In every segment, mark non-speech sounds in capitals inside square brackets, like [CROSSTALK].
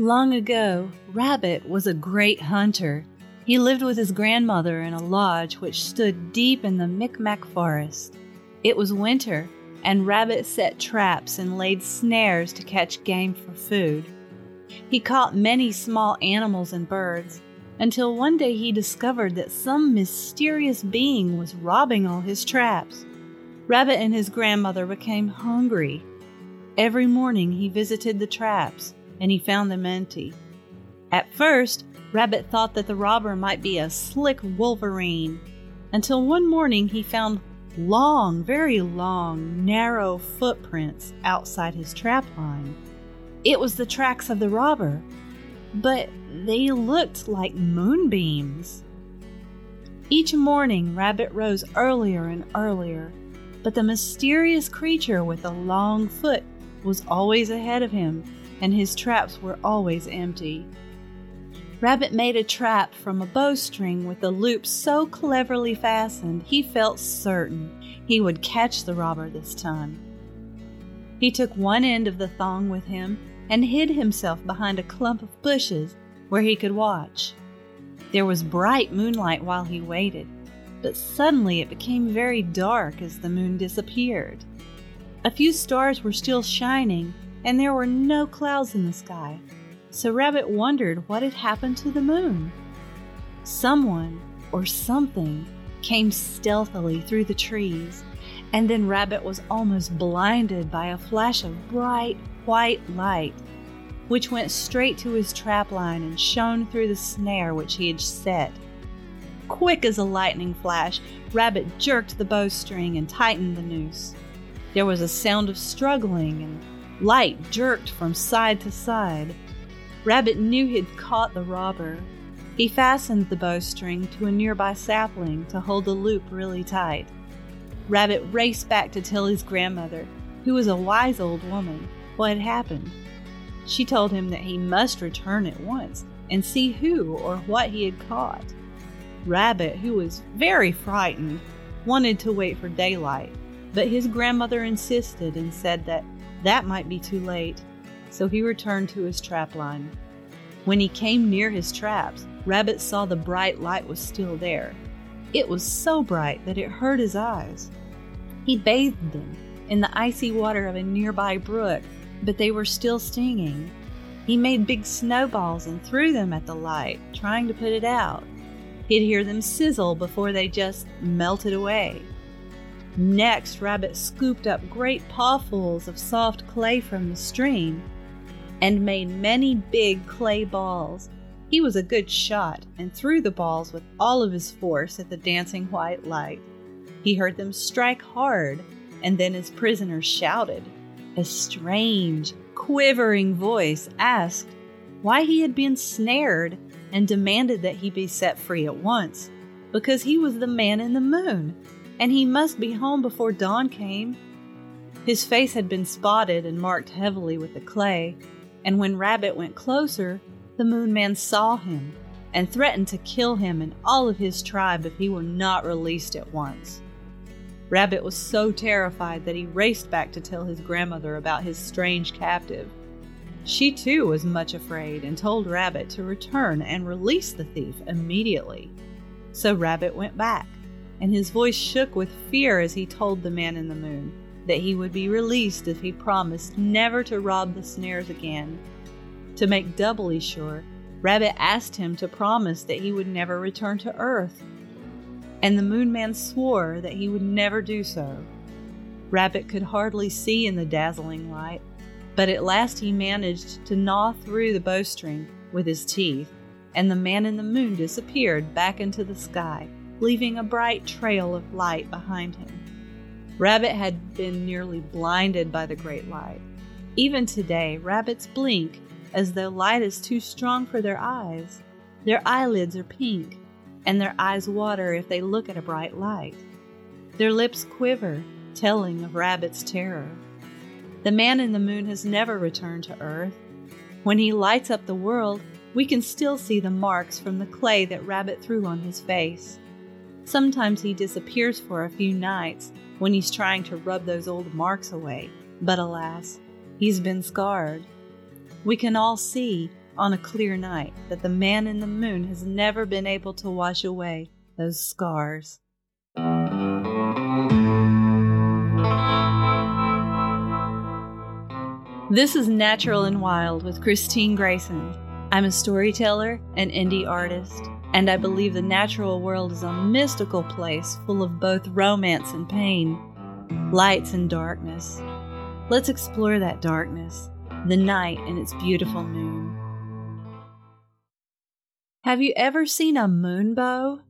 Long ago, Rabbit was a great hunter. He lived with his grandmother in a lodge which stood deep in the Micmac forest. It was winter, and Rabbit set traps and laid snares to catch game for food. He caught many small animals and birds until one day he discovered that some mysterious being was robbing all his traps. Rabbit and his grandmother became hungry. Every morning he visited the traps and he found them empty. At first, Rabbit thought that the robber might be a slick wolverine, until one morning he found long, very long, narrow footprints outside his trap line. It was the tracks of the robber, but they looked like moonbeams. Each morning, Rabbit rose earlier and earlier, but the mysterious creature with the long foot was always ahead of him and his traps were always empty. Rabbit made a trap from a bowstring with the loop so cleverly fastened he felt certain he would catch the robber this time. He took one end of the thong with him and hid himself behind a clump of bushes where he could watch. There was bright moonlight while he waited, but suddenly it became very dark as the moon disappeared. A few stars were still shining, and there were no clouds in the sky, so Rabbit wondered what had happened to the moon. Someone or something came stealthily through the trees, and then Rabbit was almost blinded by a flash of bright white light, which went straight to his trap line and shone through the snare which he had set. Quick as a lightning flash, Rabbit jerked the bowstring and tightened the noose. There was a sound of struggling and Light jerked from side to side. Rabbit knew he'd caught the robber. He fastened the bowstring to a nearby sapling to hold the loop really tight. Rabbit raced back to Tilly's grandmother, who was a wise old woman, what had happened. She told him that he must return at once and see who or what he had caught. Rabbit, who was very frightened, wanted to wait for daylight, but his grandmother insisted and said that that might be too late, so he returned to his trap line. When he came near his traps, Rabbit saw the bright light was still there. It was so bright that it hurt his eyes. He bathed them in the icy water of a nearby brook, but they were still stinging. He made big snowballs and threw them at the light, trying to put it out. He'd hear them sizzle before they just melted away. Next, Rabbit scooped up great pawfuls of soft clay from the stream and made many big clay balls. He was a good shot and threw the balls with all of his force at the dancing white light. He heard them strike hard, and then his prisoner shouted. A strange, quivering voice asked why he had been snared and demanded that he be set free at once, because he was the man in the moon and he must be home before dawn came. His face had been spotted and marked heavily with the clay, and when Rabbit went closer, the Moon Man saw him and threatened to kill him and all of his tribe if he were not released at once. Rabbit was so terrified that he raced back to tell his grandmother about his strange captive. She too was much afraid and told Rabbit to return and release the thief immediately. So Rabbit went back and his voice shook with fear as he told the man in the moon that he would be released if he promised never to rob the snares again. To make doubly sure, Rabbit asked him to promise that he would never return to Earth, and the Moon Man swore that he would never do so. Rabbit could hardly see in the dazzling light, but at last he managed to gnaw through the bowstring with his teeth, and the man in the moon disappeared back into the sky leaving a bright trail of light behind him. Rabbit had been nearly blinded by the great light. Even today, rabbits blink as though light is too strong for their eyes. Their eyelids are pink, and their eyes water if they look at a bright light. Their lips quiver, telling of Rabbit's terror. The man in the moon has never returned to Earth. When he lights up the world, we can still see the marks from the clay that Rabbit threw on his face. Sometimes he disappears for a few nights when he's trying to rub those old marks away, but alas, he's been scarred. We can all see on a clear night that the man in the moon has never been able to wash away those scars. This is Natural and Wild with Christine Grayson. I'm a storyteller an indie artist, and I believe the natural world is a mystical place full of both romance and pain, lights and darkness. Let's explore that darkness, the night and its beautiful moon. Have you ever seen a moonbow?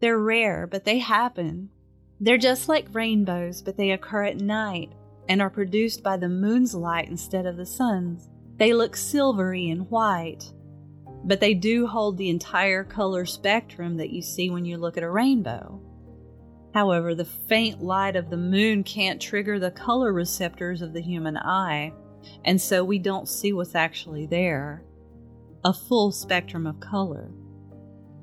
They're rare, but they happen. They're just like rainbows, but they occur at night and are produced by the moon's light instead of the sun's. They look silvery and white, but they do hold the entire color spectrum that you see when you look at a rainbow. However, the faint light of the moon can't trigger the color receptors of the human eye, and so we don't see what's actually there a full spectrum of color.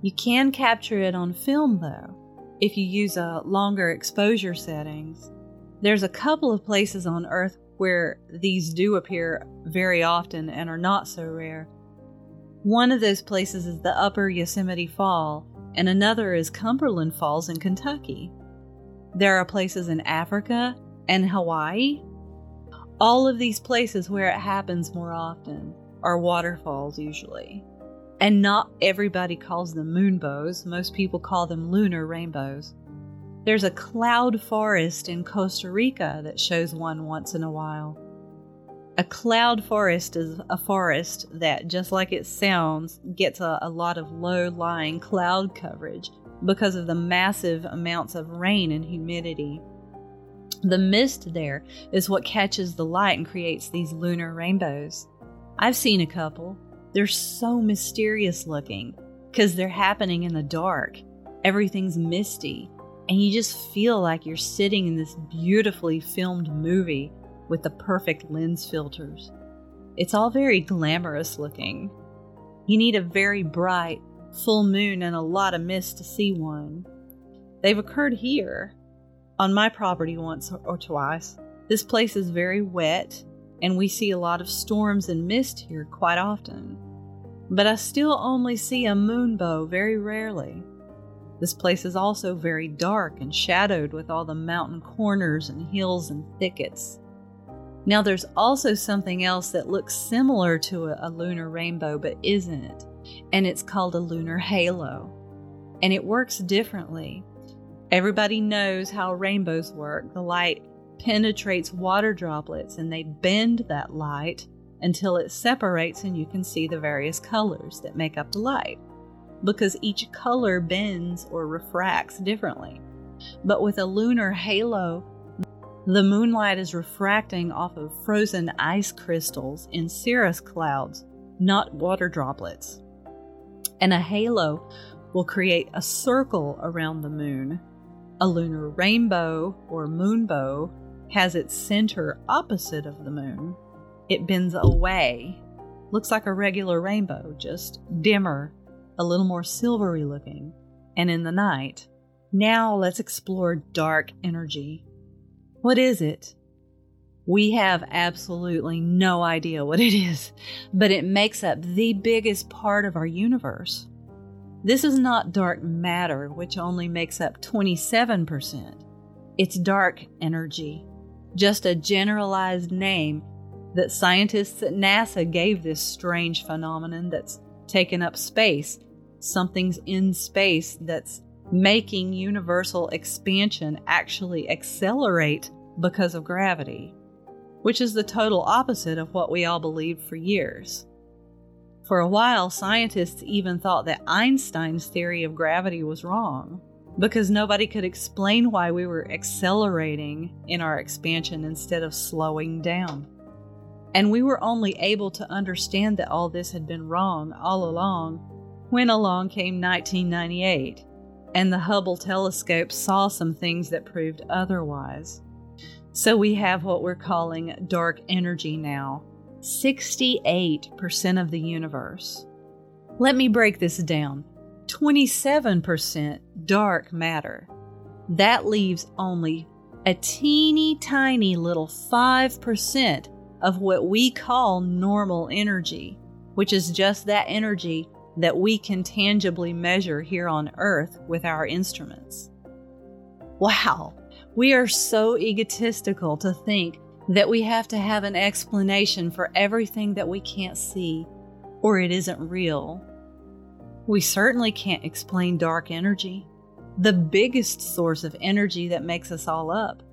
You can capture it on film, though, if you use a longer exposure settings. There's a couple of places on Earth where these do appear very often and are not so rare. One of those places is the Upper Yosemite Fall, and another is Cumberland Falls in Kentucky. There are places in Africa and Hawaii. All of these places where it happens more often are waterfalls, usually. And not everybody calls them moonbows, most people call them lunar rainbows. There's a cloud forest in Costa Rica that shows one once in a while. A cloud forest is a forest that, just like it sounds, gets a, a lot of low lying cloud coverage because of the massive amounts of rain and humidity. The mist there is what catches the light and creates these lunar rainbows. I've seen a couple. They're so mysterious looking because they're happening in the dark. Everything's misty, and you just feel like you're sitting in this beautifully filmed movie with the perfect lens filters. It's all very glamorous looking. You need a very bright, full moon and a lot of mist to see one. They've occurred here, on my property once or twice. This place is very wet, and we see a lot of storms and mist here quite often. But I still only see a moonbow very rarely. This place is also very dark and shadowed with all the mountain corners and hills and thickets. Now, there's also something else that looks similar to a, lunar rainbow but isn't, and it's called a lunar halo. And it works differently. Everybody knows how rainbows work. The light penetrates water droplets and they bend that light until it separates and you can see the various colors that make up the light because each color bends or refracts differently. But with a lunar halo, the moonlight is refracting off of frozen ice crystals in cirrus clouds, not water droplets. And a halo will create a circle around the moon. A lunar rainbow or moonbow has its center opposite of the moon. It bends away. Looks like a regular rainbow, just dimmer a little more silvery looking, and in the night. Now let's explore dark energy. What is it? We have absolutely no idea what it is, but it makes up the biggest part of our universe. This is not dark matter, which only makes up 27%. It's dark energy, just a generalized name that scientists at NASA gave this strange phenomenon that's taken up space. Something's in space that's making universal expansion actually accelerate because of gravity, which is the total opposite of what we all believed for years. For a while, scientists even thought that Einstein's theory of gravity was wrong because nobody could explain why we were accelerating in our expansion instead of slowing down. And we were only able to understand that all this had been wrong all along when along came 1998, and the Hubble telescope saw some things that proved otherwise. So we have what we're calling dark energy now 68% of the universe. Let me break this down 27% dark matter. That leaves only a teeny tiny little 5% of what we call normal energy. which is just that energy that we can tangibly measure here on Earth with our instruments. Wow, we are so egotistical to think that we have to have an explanation for everything that we can't see or it isn't real. We certainly can't explain dark energy, the biggest source of energy that makes us all up,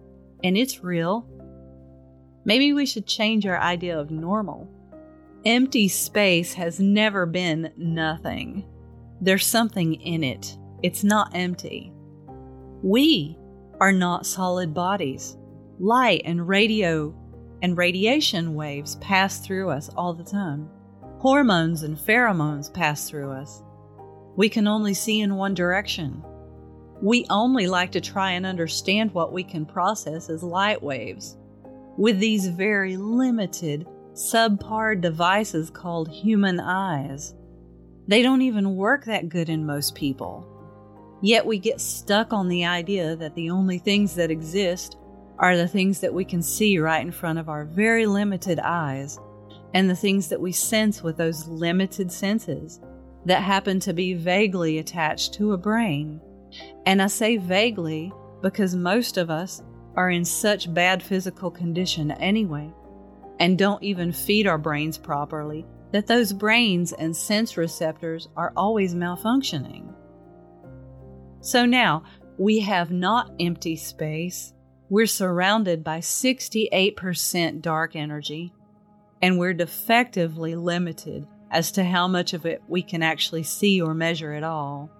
and it's real. Maybe we should change our idea of normal. Empty space has never been nothing. There's something in it. It's not empty. We are not solid bodies. Light and radio and radiation waves pass through us all the time. Hormones and pheromones pass through us. We can only see in one direction. We only like to try and understand what we can process as light waves. With these very limited, subpar devices called human eyes. They don't even work that good in most people. Yet we get stuck on the idea that the only things that exist are the things that we can see right in front of our very limited eyes and the things that we sense with those limited senses that happen to be vaguely attached to a brain. And I say vaguely because most of us are in such bad physical condition anyway, and don't even feed our brains properly, that those brains and sense receptors are always malfunctioning. So now we have not empty space, we're surrounded by 68% dark energy, and we're defectively limited as to how much of it we can actually see or measure at all.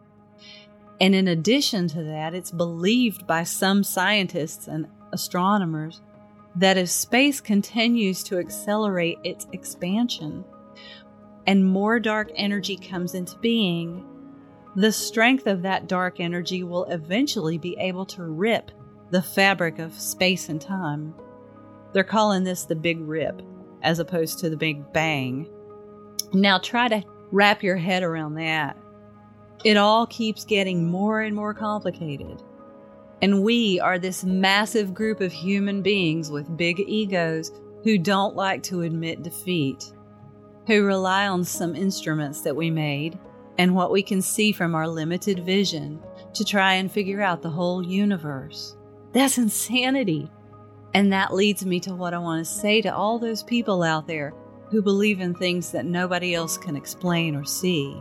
And in addition to that, it's believed by some scientists and astronomers that if space continues to accelerate its expansion and more dark energy comes into being, the strength of that dark energy will eventually be able to rip the fabric of space and time. They're calling this the Big Rip as opposed to the Big Bang. Now try to wrap your head around that. It all keeps getting more and more complicated. And we are this massive group of human beings with big egos who don't like to admit defeat, who rely on some instruments that we made and what we can see from our limited vision to try and figure out the whole universe. That's insanity. And that leads me to what I want to say to all those people out there who believe in things that nobody else can explain or see.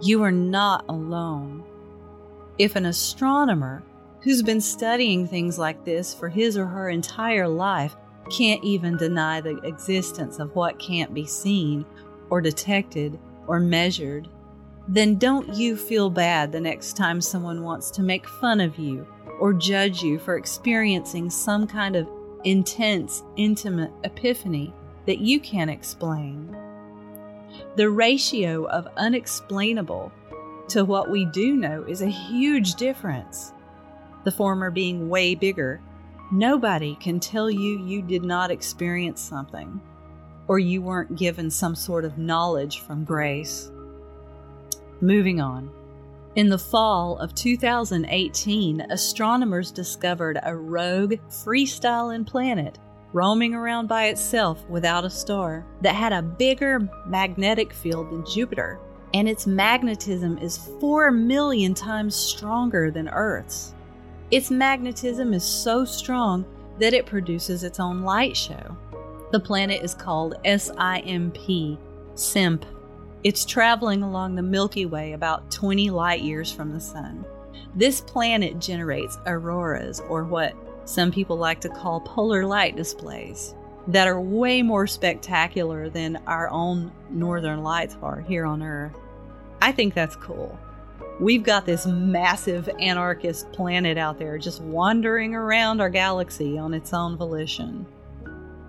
You are not alone. If an astronomer who's been studying things like this for his or her entire life can't even deny the existence of what can't be seen or detected or measured, then don't you feel bad the next time someone wants to make fun of you or judge you for experiencing some kind of intense, intimate epiphany that you can't explain. The ratio of unexplainable to what we do know is a huge difference, the former being way bigger. Nobody can tell you you did not experience something or you weren't given some sort of knowledge from grace. Moving on. In the fall of 2018, astronomers discovered a rogue freestyling planet roaming around by itself without a star that had a bigger magnetic field than Jupiter, and its magnetism is 4 million times stronger than Earth's. Its magnetism is so strong that it produces its own light show. The planet is called SIMP, SIMP it's traveling along the Milky Way about 20 light years from the Sun. This planet generates auroras, or what some people like to call polar light displays, that are way more spectacular than our own northern lights are here on Earth. I think that's cool. We've got this massive anarchist planet out there just wandering around our galaxy on its own volition.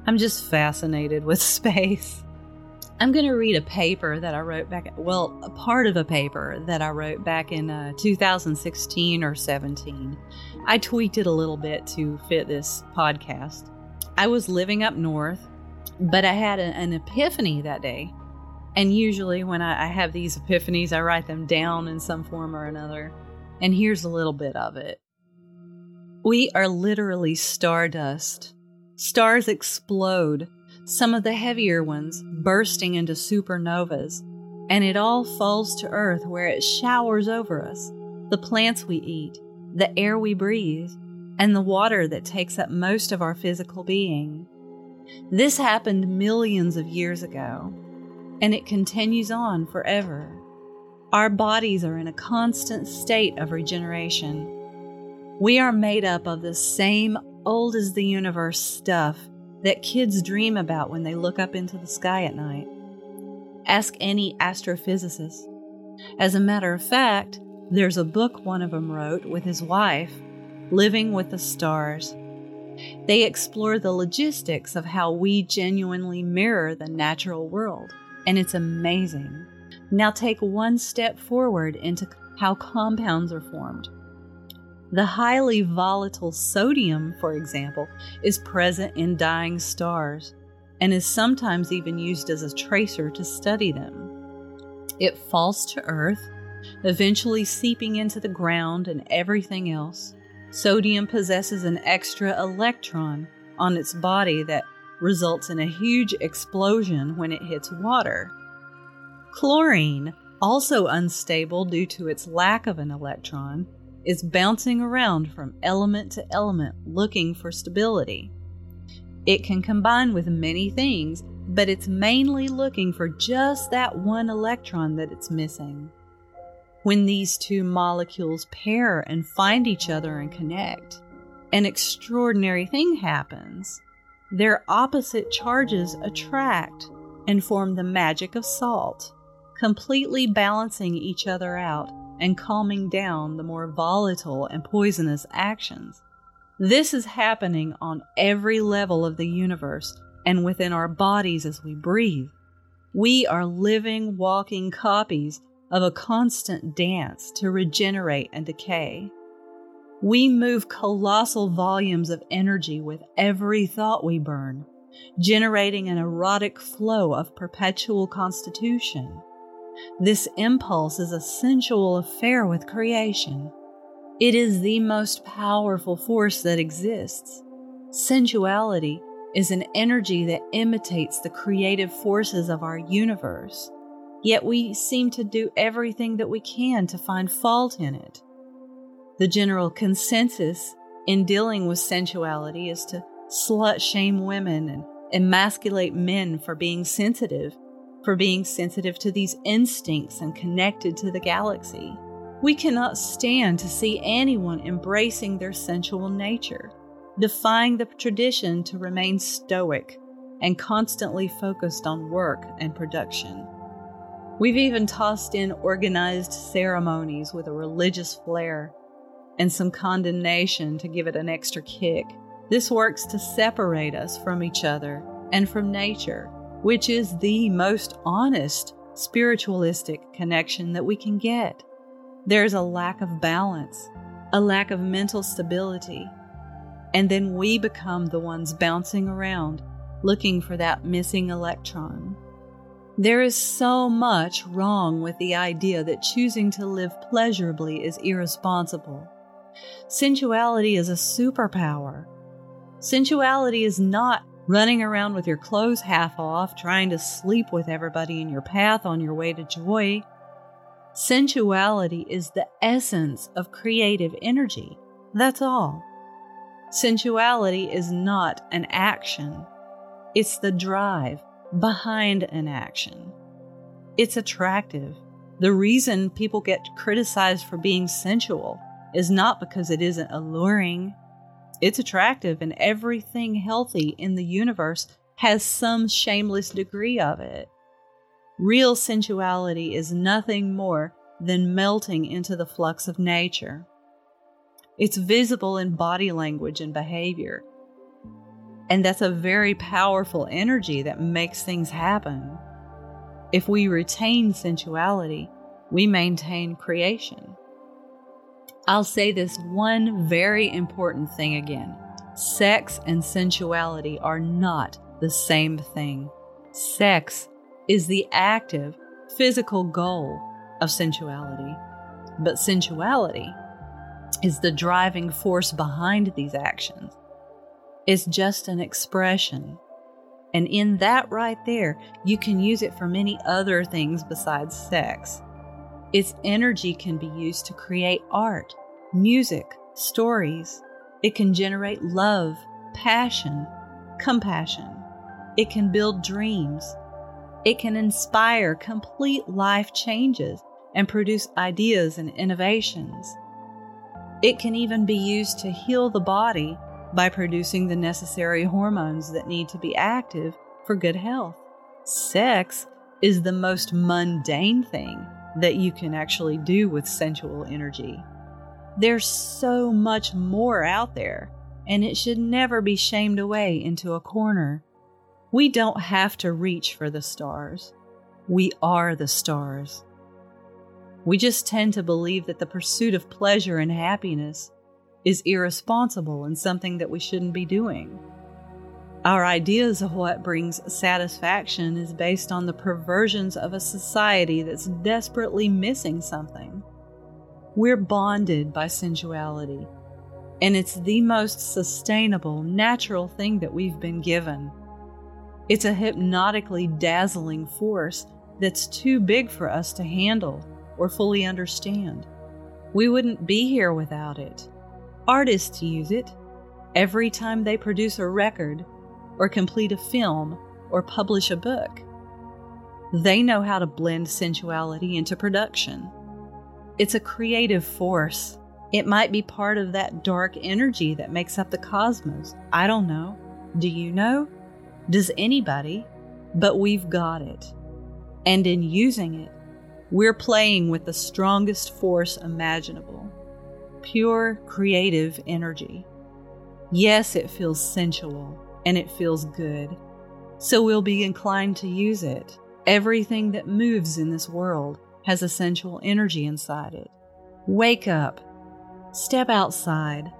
I'm just fascinated with [LAUGHS] space. I'm going to read a paper that I wrote back, well, a part of a paper that I wrote back in uh, 2016 or 17. I tweaked it a little bit to fit this podcast. I was living up north, but I had a, an epiphany that day. And usually, when I, I have these epiphanies, I write them down in some form or another. And here's a little bit of it. We are literally stardust. Stars explode some of the heavier ones bursting into supernovas, and it all falls to earth where it showers over us the plants we eat, the air we breathe, and the water that takes up most of our physical being. This happened millions of years ago, and it continues on forever. Our bodies are in a constant state of regeneration. We are made up of the same old as the universe stuff that kids dream about when they look up into the sky at night. Ask any astrophysicist. As a matter of fact, there's a book one of them wrote with his wife, Living with the Stars. They explore the logistics of how we genuinely mirror the natural world, and it's amazing. Now take one step forward into how compounds are formed. The highly volatile sodium, for example, is present in dying stars and is sometimes even used as a tracer to study them. It falls to Earth eventually seeping into the ground and everything else. Sodium possesses an extra electron on its body that results in a huge explosion when it hits water. Chlorine, also unstable due to its lack of an electron, is bouncing around from element to element looking for stability. It can combine with many things, but it's mainly looking for just that one electron that it's missing. When these two molecules pair and find each other and connect, an extraordinary thing happens. Their opposite charges attract and form the magic of salt, completely balancing each other out and calming down the more volatile and poisonous actions. This is happening on every level of the universe and within our bodies as we breathe. We are living, walking copies of a constant dance to regenerate and decay. We move colossal volumes of energy with every thought we burn, generating an erotic flow of perpetual constitution. This impulse is a sensual affair with creation. It is the most powerful force that exists. Sensuality is an energy that imitates the creative forces of our universe yet we seem to do everything that we can to find fault in it. The general consensus in dealing with sensuality is to slut shame women and emasculate men for being sensitive, for being sensitive to these instincts and connected to the galaxy. We cannot stand to see anyone embracing their sensual nature, defying the tradition to remain stoic and constantly focused on work and production. We've even tossed in organized ceremonies with a religious flair and some condemnation to give it an extra kick. This works to separate us from each other and from nature, which is the most honest spiritualistic connection that we can get. There's a lack of balance, a lack of mental stability, and then we become the ones bouncing around looking for that missing electron. There is so much wrong with the idea that choosing to live pleasurably is irresponsible. Sensuality is a superpower. Sensuality is not running around with your clothes half off, trying to sleep with everybody in your path on your way to joy. Sensuality is the essence of creative energy. That's all. Sensuality is not an action, it's the drive behind an action. It's attractive. The reason people get criticized for being sensual is not because it isn't alluring. It's attractive, and everything healthy in the universe has some shameless degree of it. Real sensuality is nothing more than melting into the flux of nature. It's visible in body language and behavior. And that's a very powerful energy that makes things happen. If we retain sensuality, we maintain creation. I'll say this one very important thing again sex and sensuality are not the same thing. Sex is the active, physical goal of sensuality, but sensuality is the driving force behind these actions It's just an expression. And in that right there, you can use it for many other things besides sex. Its energy can be used to create art, music, stories. It can generate love, passion, compassion. It can build dreams. It can inspire complete life changes and produce ideas and innovations. It can even be used to heal the body by producing the necessary hormones that need to be active for good health. Sex is the most mundane thing that you can actually do with sensual energy. There's so much more out there, and it should never be shamed away into a corner. We don't have to reach for the stars. We are the stars. We just tend to believe that the pursuit of pleasure and happiness is irresponsible and something that we shouldn't be doing. Our ideas of what brings satisfaction is based on the perversions of a society that's desperately missing something. We're bonded by sensuality, and it's the most sustainable, natural thing that we've been given. It's a hypnotically dazzling force that's too big for us to handle or fully understand. We wouldn't be here without it. Artists use it every time they produce a record or complete a film or publish a book. They know how to blend sensuality into production. It's a creative force. It might be part of that dark energy that makes up the cosmos. I don't know. Do you know? Does anybody? But we've got it. And in using it, we're playing with the strongest force imaginable pure creative energy. Yes, it feels sensual and it feels good, so we'll be inclined to use it. Everything that moves in this world has a sensual energy inside it. Wake up, step outside,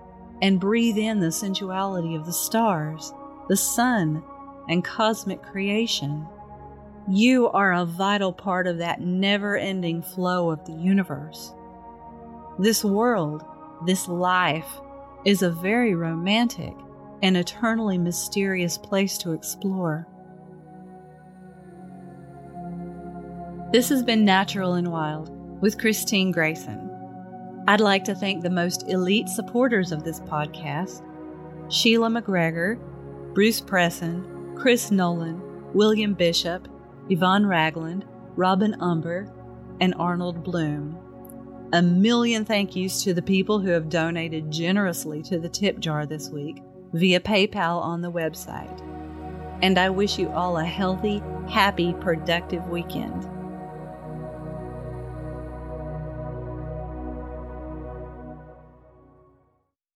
and breathe in the sensuality of the stars, the sun, and cosmic creation. You are a vital part of that never ending flow of the universe. This world, this life, is a very romantic and eternally mysterious place to explore. This has been Natural and Wild with Christine Grayson. I'd like to thank the most elite supporters of this podcast Sheila McGregor, Bruce Presson, Chris Nolan, William Bishop, Yvonne Ragland, Robin Umber, and Arnold Bloom. A million thank yous to the people who have donated generously to the tip jar this week via PayPal on the website. And I wish you all a healthy, happy, productive weekend.